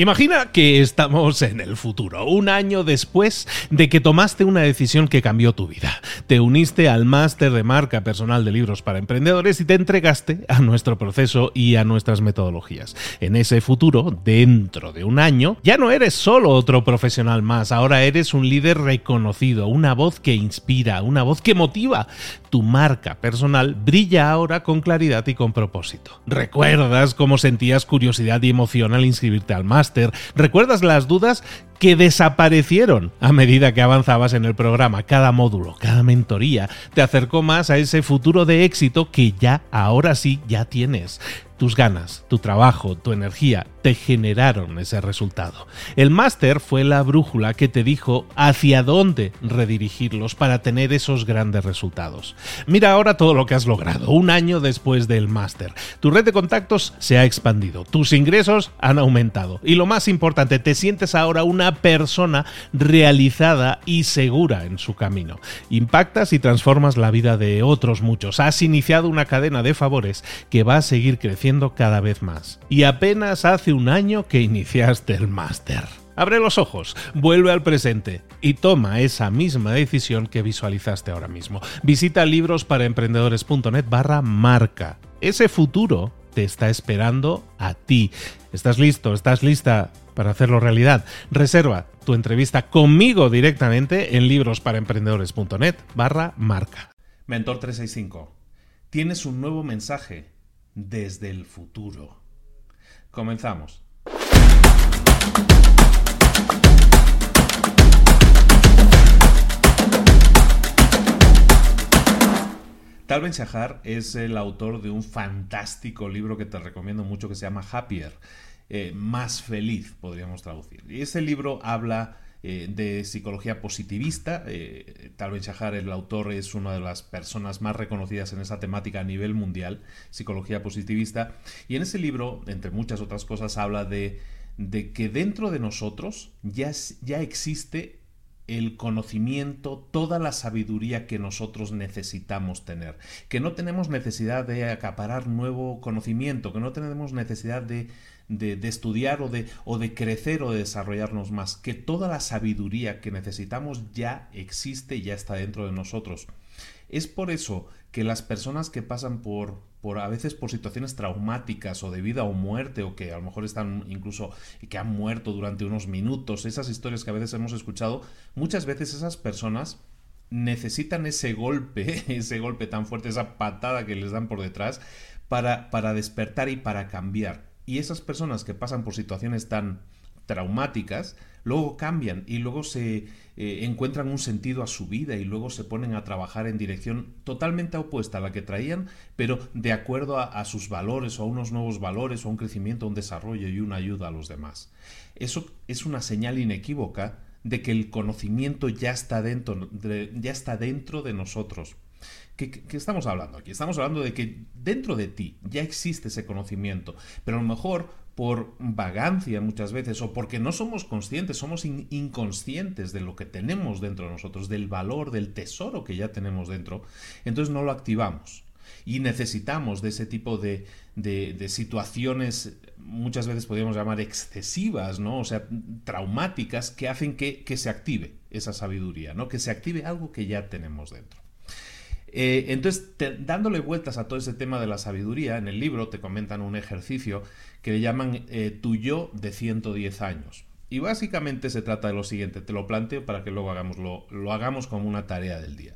Imagina que estamos en el futuro, un año después de que tomaste una decisión que cambió tu vida. Te uniste al máster de marca personal de libros para emprendedores y te entregaste a nuestro proceso y a nuestras metodologías. En ese futuro, dentro de un año, ya no eres solo otro profesional más, ahora eres un líder reconocido, una voz que inspira, una voz que motiva. Tu marca personal brilla ahora con claridad y con propósito. ¿Recuerdas cómo sentías curiosidad y emoción al inscribirte al máster? ¿Recuerdas las dudas que desaparecieron a medida que avanzabas en el programa? Cada módulo, cada mentoría te acercó más a ese futuro de éxito que ya, ahora sí, ya tienes. Tus ganas, tu trabajo, tu energía te generaron ese resultado. El máster fue la brújula que te dijo hacia dónde redirigirlos para tener esos grandes resultados. Mira ahora todo lo que has logrado, un año después del máster. Tu red de contactos se ha expandido, tus ingresos han aumentado y lo más importante, te sientes ahora una persona realizada y segura en su camino. Impactas y transformas la vida de otros muchos. Has iniciado una cadena de favores que va a seguir creciendo cada vez más. Y apenas hace un año que iniciaste el máster. Abre los ojos, vuelve al presente y toma esa misma decisión que visualizaste ahora mismo. Visita librosparaemprendedores.net barra marca. Ese futuro te está esperando a ti. ¿Estás listo? ¿Estás lista para hacerlo realidad? Reserva tu entrevista conmigo directamente en librosparaemprendedores.net barra marca. Mentor 365. Tienes un nuevo mensaje desde el futuro. Comenzamos. Tal Ben Shahar es el autor de un fantástico libro que te recomiendo mucho que se llama Happier, eh, más feliz podríamos traducir. Y ese libro habla eh, de psicología positivista. Eh, Tal Ben Shahar, el autor, es una de las personas más reconocidas en esa temática a nivel mundial, psicología positivista. Y en ese libro, entre muchas otras cosas, habla de, de que dentro de nosotros ya, ya existe el conocimiento, toda la sabiduría que nosotros necesitamos tener. Que no tenemos necesidad de acaparar nuevo conocimiento, que no tenemos necesidad de de, estudiar o de, o de crecer o de desarrollarnos más, que toda la sabiduría que necesitamos ya existe y ya está dentro de nosotros. Es por eso que las personas que pasan por, por a veces por situaciones traumáticas o de vida o muerte o que a lo mejor están incluso que han muerto durante unos minutos, esas historias que a veces hemos escuchado, muchas veces esas personas necesitan ese golpe, ese golpe tan fuerte, esa patada que les dan por detrás para, para despertar y para cambiar. Y esas personas que pasan por situaciones tan traumáticas, luego cambian y luego se eh, encuentran un sentido a su vida y luego se ponen a trabajar en dirección totalmente opuesta a la que traían, pero de acuerdo a, sus valores o a unos nuevos valores o a un crecimiento, un desarrollo y una ayuda a los demás. Eso es una señal inequívoca de que el conocimiento ya está dentro ya está dentro de nosotros. ¿Qué, estamos hablando aquí? Estamos hablando de que dentro de ti ya existe ese conocimiento, pero a lo mejor por vagancia muchas veces o porque no somos conscientes, somos inconscientes de lo que tenemos dentro de nosotros, del valor, del tesoro que ya tenemos dentro, entonces no lo activamos. Y necesitamos de ese tipo de, situaciones, muchas veces podríamos llamar excesivas, ¿no? O sea, traumáticas, que hacen que, que se active esa sabiduría, ¿no? Que se active algo que ya tenemos dentro. Eh, entonces, dándole vueltas a todo ese tema de la sabiduría, en el libro te comentan un ejercicio que le llaman eh, tu yo de 110 años. Y básicamente se trata de lo siguiente, te lo planteo para que luego hagamos lo, hagamos como una tarea del día.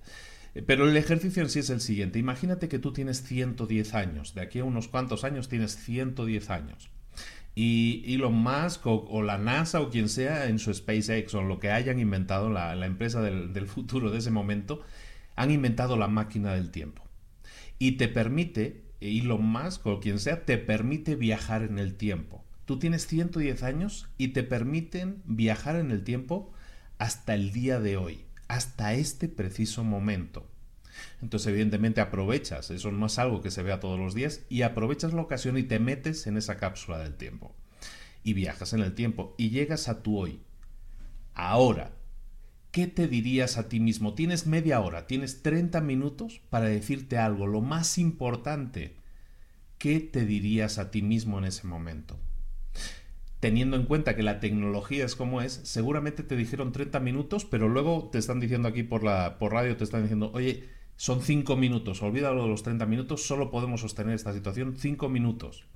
Eh, pero el ejercicio en sí es el siguiente, imagínate que tú tienes 110 años, de aquí a unos cuantos años tienes 110 años. Y Elon Musk o, la NASA o quien sea en su SpaceX o lo que hayan inventado la, empresa del futuro de ese momento, han inventado la máquina del tiempo. Y te permite, lo más o quien sea, te permite viajar en el tiempo. Tú tienes 110 años y te permiten viajar en el tiempo hasta el día de hoy, hasta este preciso momento. Entonces, evidentemente, aprovechas, eso no es algo que se vea todos los días, y aprovechas la ocasión y te metes en esa cápsula del tiempo. Y viajas en el tiempo y llegas a tu hoy. Ahora, ¿qué te dirías a ti mismo? Tienes media hora, tienes 30 minutos para decirte algo, lo más importante. ¿Qué te dirías a ti mismo en ese momento? teniendo en cuenta que la tecnología es como es, seguramente te dijeron 30 minutos, pero luego te están diciendo aquí por, la, por radio, te están diciendo, oye, son 5 minutos, olvídalo de los 30 minutos, solo podemos sostener esta situación 5 minutos.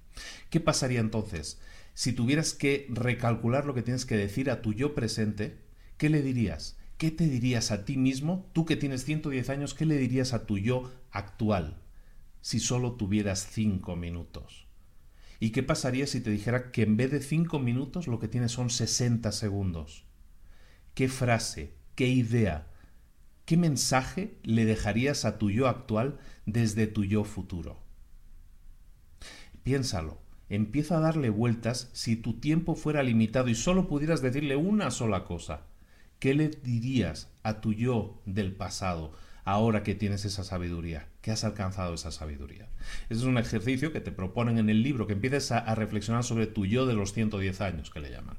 ¿Qué pasaría entonces? Si tuvieras que recalcular lo que tienes que decir a tu yo presente, ¿qué le dirías? ¿Qué te dirías a ti mismo? Tú que tienes 110 años, ¿qué le dirías a tu yo actual si solo tuvieras 5 minutos? ¿Y qué pasaría si te dijera que en vez de 5 minutos lo que tienes son 60 segundos? ¿Qué frase, qué idea, qué mensaje le dejarías a tu yo actual desde tu yo futuro? Piénsalo, empieza a darle vueltas si tu tiempo fuera limitado y solo pudieras decirle una sola cosa. ¿Qué le dirías a tu yo del pasado ahora que tienes esa sabiduría? que has alcanzado esa sabiduría. Ese es un ejercicio que te proponen en el libro, que empieces a, a reflexionar sobre tu yo de los 110 años, que le llaman.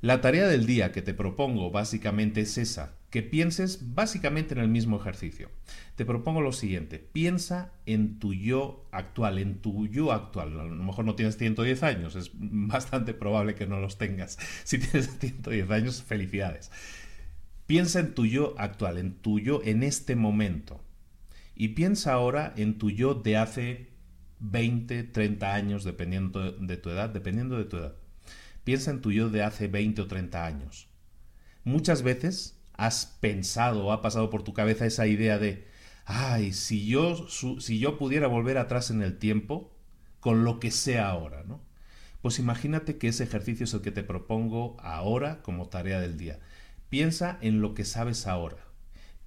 La tarea del día que te propongo básicamente es esa, que pienses básicamente en el mismo ejercicio. Te propongo lo siguiente, piensa en tu yo actual, en tu yo actual. A lo mejor no tienes 110 años, es bastante probable que no los tengas. Si tienes 110 años, felicidades. Piensa en tu yo actual, en tu yo en este momento. Y piensa ahora en tu yo de hace 20, 30 años, dependiendo de tu edad, dependiendo de tu edad. Piensa en tu yo de hace 20 o 30 años. Muchas veces has pensado ha pasado por tu cabeza esa idea de, ay, si yo, si yo pudiera volver atrás en el tiempo, con lo que sé ahora, ¿no? Pues imagínate que ese ejercicio es el que te propongo ahora como tarea del día. Piensa en lo que sabes ahora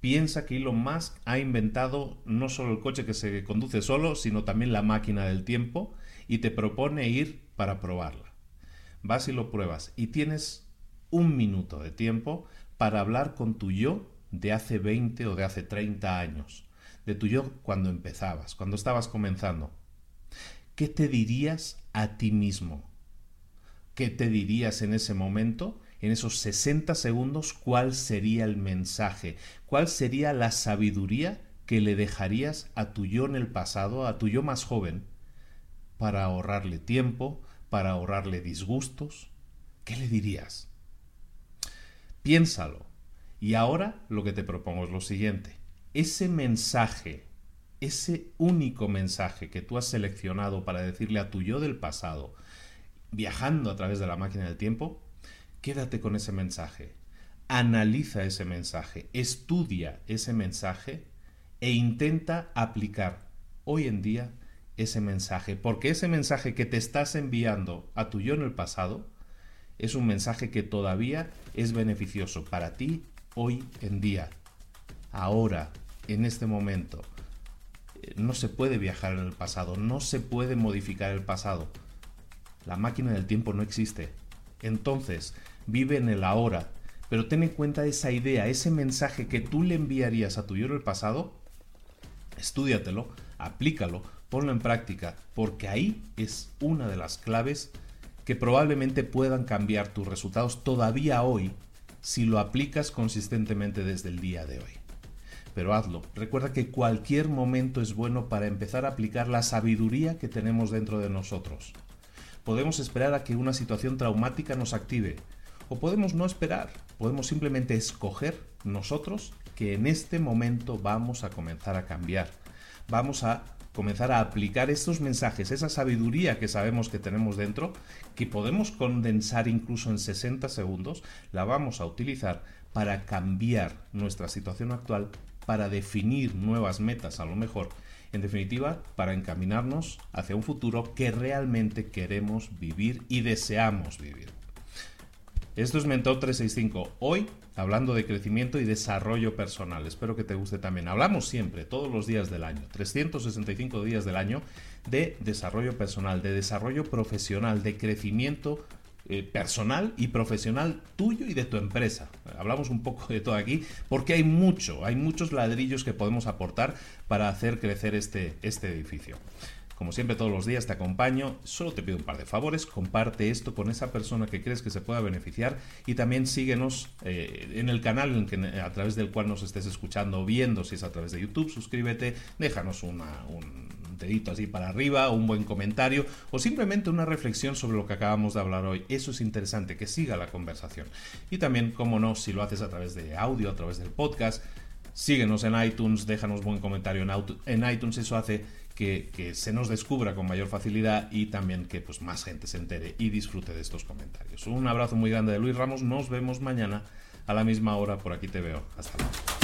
piensa que Elon Musk ha inventado no solo el coche que se conduce solo, sino también la máquina del tiempo y te propone ir para probarla. Vas y lo pruebas y tienes un minuto de tiempo para hablar con tu yo de hace 20 o de hace 30 años, de tu yo cuando empezabas, cuando estabas comenzando. ¿Qué te dirías a ti mismo? ¿Qué te dirías en ese momento en esos 60 segundos cuál sería el mensaje, cuál sería la sabiduría que le dejarías a tu yo en el pasado, a tu yo más joven, para ahorrarle tiempo, para ahorrarle disgustos. ¿Qué le dirías? Piénsalo. Y ahora lo que te propongo es lo siguiente. Ese mensaje, ese único mensaje que tú has seleccionado para decirle a tu yo del pasado, viajando a través de la máquina del tiempo, Quédate con ese mensaje, analiza ese mensaje, estudia ese mensaje e intenta aplicar hoy en día ese mensaje, porque ese mensaje que te estás enviando a tu yo en el pasado es un mensaje que todavía es beneficioso para ti hoy en día, ahora, en este momento. No se puede viajar en el pasado, no se puede modificar el pasado. La máquina del tiempo no existe. Entonces, vive en el ahora, pero ten en cuenta esa idea, ese mensaje que tú le enviarías a tu yo del pasado, estúdiatelo, aplícalo, ponlo en práctica, porque ahí es una de las claves que probablemente puedan cambiar tus resultados todavía hoy si lo aplicas consistentemente desde el día de hoy. Pero hazlo. Recuerda que cualquier momento es bueno para empezar a aplicar la sabiduría que tenemos dentro de nosotros. Podemos esperar a que una situación traumática nos active, o podemos no esperar, podemos simplemente escoger nosotros que en este momento vamos a comenzar a cambiar. Vamos a comenzar a aplicar estos mensajes, esa sabiduría que sabemos que tenemos dentro, que podemos condensar incluso en 60 segundos, la vamos a utilizar para cambiar nuestra situación actual, para definir nuevas metas a lo mejor, en definitiva, para encaminarnos hacia un futuro que realmente queremos vivir y deseamos vivir. Esto es Mentor 365. Hoy hablando de crecimiento y desarrollo personal. Espero que te guste también. Hablamos siempre, todos los días del año, 365 días del año, de desarrollo personal, de desarrollo profesional, de crecimiento eh, personal y profesional tuyo y de tu empresa. Hablamos un poco de todo aquí porque hay mucho, hay muchos ladrillos que podemos aportar para hacer crecer este, este edificio. Como siempre todos los días te acompaño, solo te pido un par de favores, comparte esto con esa persona que crees que se pueda beneficiar y también síguenos eh, en el canal a través del cual nos estés escuchando o viendo, si es a través de YouTube, suscríbete, déjanos un dedito así para arriba, un buen comentario o simplemente una reflexión sobre lo que acabamos de hablar hoy. Eso es interesante, que siga la conversación. Y también, como no, si lo haces a través de audio, a través del podcast, síguenos en iTunes, déjanos buen comentario en, iTunes, eso hace que, se nos descubra con mayor facilidad y también que pues, más gente se entere y disfrute de estos comentarios. Un abrazo muy grande de Luis Ramos, nos vemos mañana a la misma hora, por aquí te veo. Hasta luego.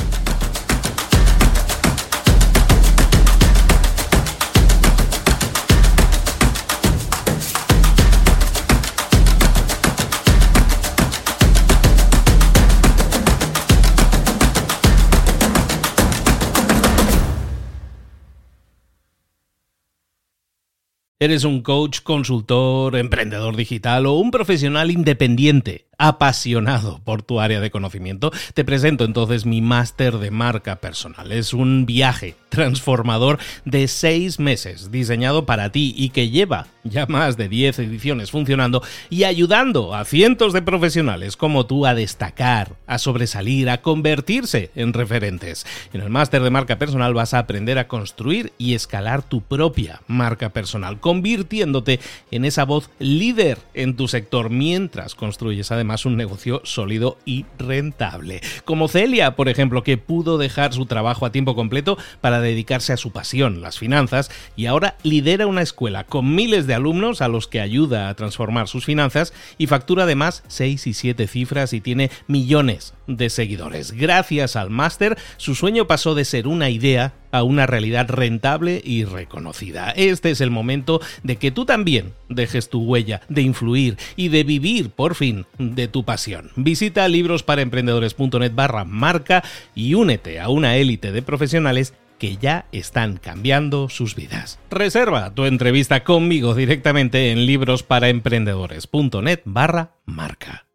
¿Eres un coach, consultor, emprendedor digital o un profesional independiente? Apasionado por tu área de conocimiento, te presento entonces mi máster de marca personal. Es un viaje transformador de seis meses diseñado para ti y que lleva ya más de 10 ediciones funcionando y ayudando a cientos de profesionales como tú a destacar, a sobresalir, a convertirse en referentes. En el máster de marca personal vas a aprender a construir y escalar tu propia marca personal, convirtiéndote en esa voz líder en tu sector mientras construyes un negocio sólido y rentable. Como Celia, por ejemplo, que pudo dejar su trabajo a tiempo completo para dedicarse a su pasión, las finanzas, y ahora lidera una escuela con miles de alumnos a los que ayuda a transformar sus finanzas y factura además 6 y 7 cifras y tiene millones de seguidores. Gracias al máster, su sueño pasó de ser una idea a una realidad rentable y reconocida. Este es el momento de que tú también dejes tu huella, de influir y de vivir por fin de tu pasión. Visita librosparaemprendedores.net barra marca y únete a una élite de profesionales que ya están cambiando sus vidas. Reserva tu entrevista conmigo directamente en librosparaemprendedores.net barra marca.